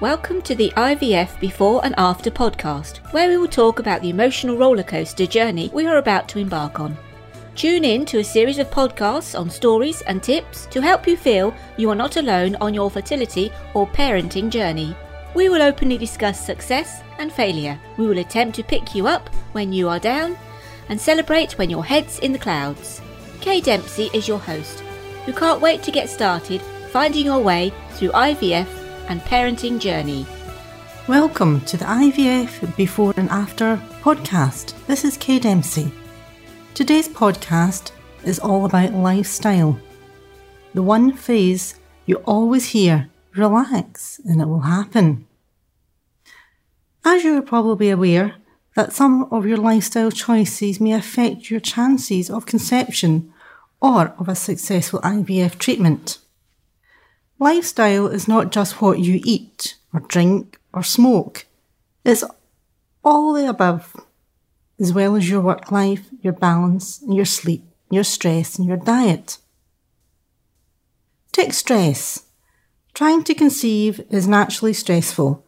Welcome to the IVF Before and After podcast, where we will talk about the emotional rollercoaster journey we are about to embark on. Tune in to a series of podcasts on stories and tips to help you feel you are not alone on your fertility or parenting journey. We will openly discuss success and failure. We will attempt to pick you up when you are down and celebrate when your head's in the clouds. Kay Dempsey is your host, who can't wait to get started finding your way through IVF and parenting journey. Welcome to the IVF Before and After podcast. This is Kay Dempsey. Today's podcast is all about lifestyle. The one phrase you always hear relax and it will happen. As you are probably aware, that some of your lifestyle choices may affect your chances of conception or of a successful IVF treatment. Lifestyle is not just what you eat or drink or smoke. It's all the above as well as your work life, your balance, your sleep, your stress, and your diet. Take stress. Trying to conceive is naturally stressful.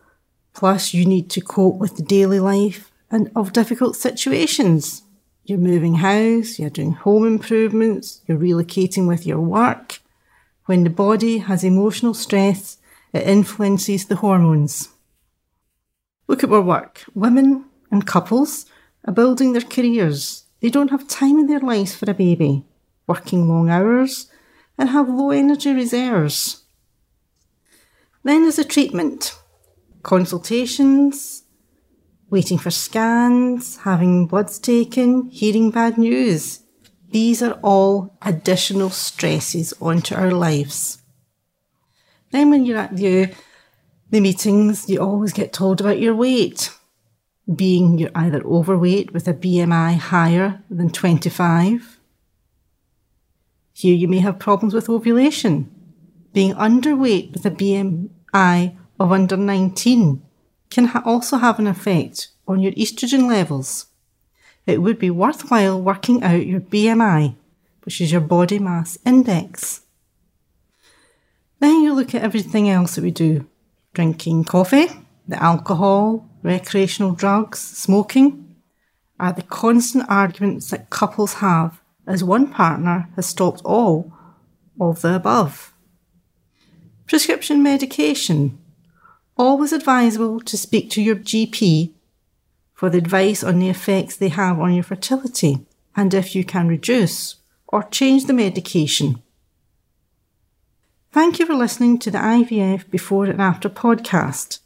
Plus, you need to cope with the daily life and of difficult situations. You're moving house, you're doing home improvements, you're relocating with your work. When the body has emotional stress, it influences the hormones. Look at our work. Women and couples are building their careers. They don't have time in their lives for a baby, working long hours, and have low energy reserves. Then there's a treatment, consultations, waiting for scans, having bloods taken, hearing bad news. These are all additional stresses onto our lives. Then when you're at the, the meetings, you always get told about your weight being you're either overweight with a BMI higher than 25. Here you may have problems with ovulation. Being underweight with a BMI of under 19 can ha- also have an effect on your estrogen levels. It would be worthwhile working out your BMI, which is your body mass index. Then you look at everything else that we do drinking coffee, the alcohol, recreational drugs, smoking, are the constant arguments that couples have as one partner has stopped all of the above. Prescription medication. Always advisable to speak to your GP for the advice on the effects they have on your fertility and if you can reduce or change the medication. Thank you for listening to the IVF Before and After podcast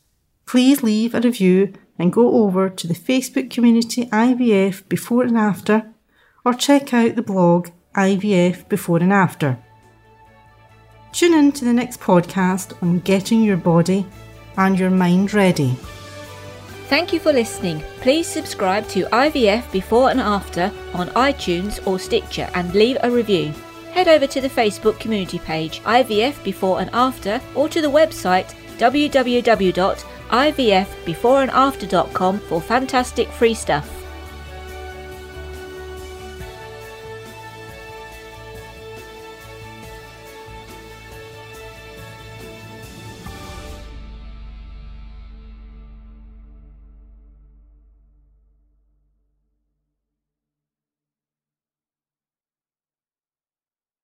please leave a review and go over to the Facebook community IVF Before and After or check out the blog IVF Before and After. Tune in to the next podcast on getting your body and your mind ready. Thank you for listening. Please subscribe to IVF Before and After on iTunes or Stitcher and leave a review. Head over to the Facebook community page IVF Before and After or to the website www.ivfbeforeandafter.com for fantastic free stuff.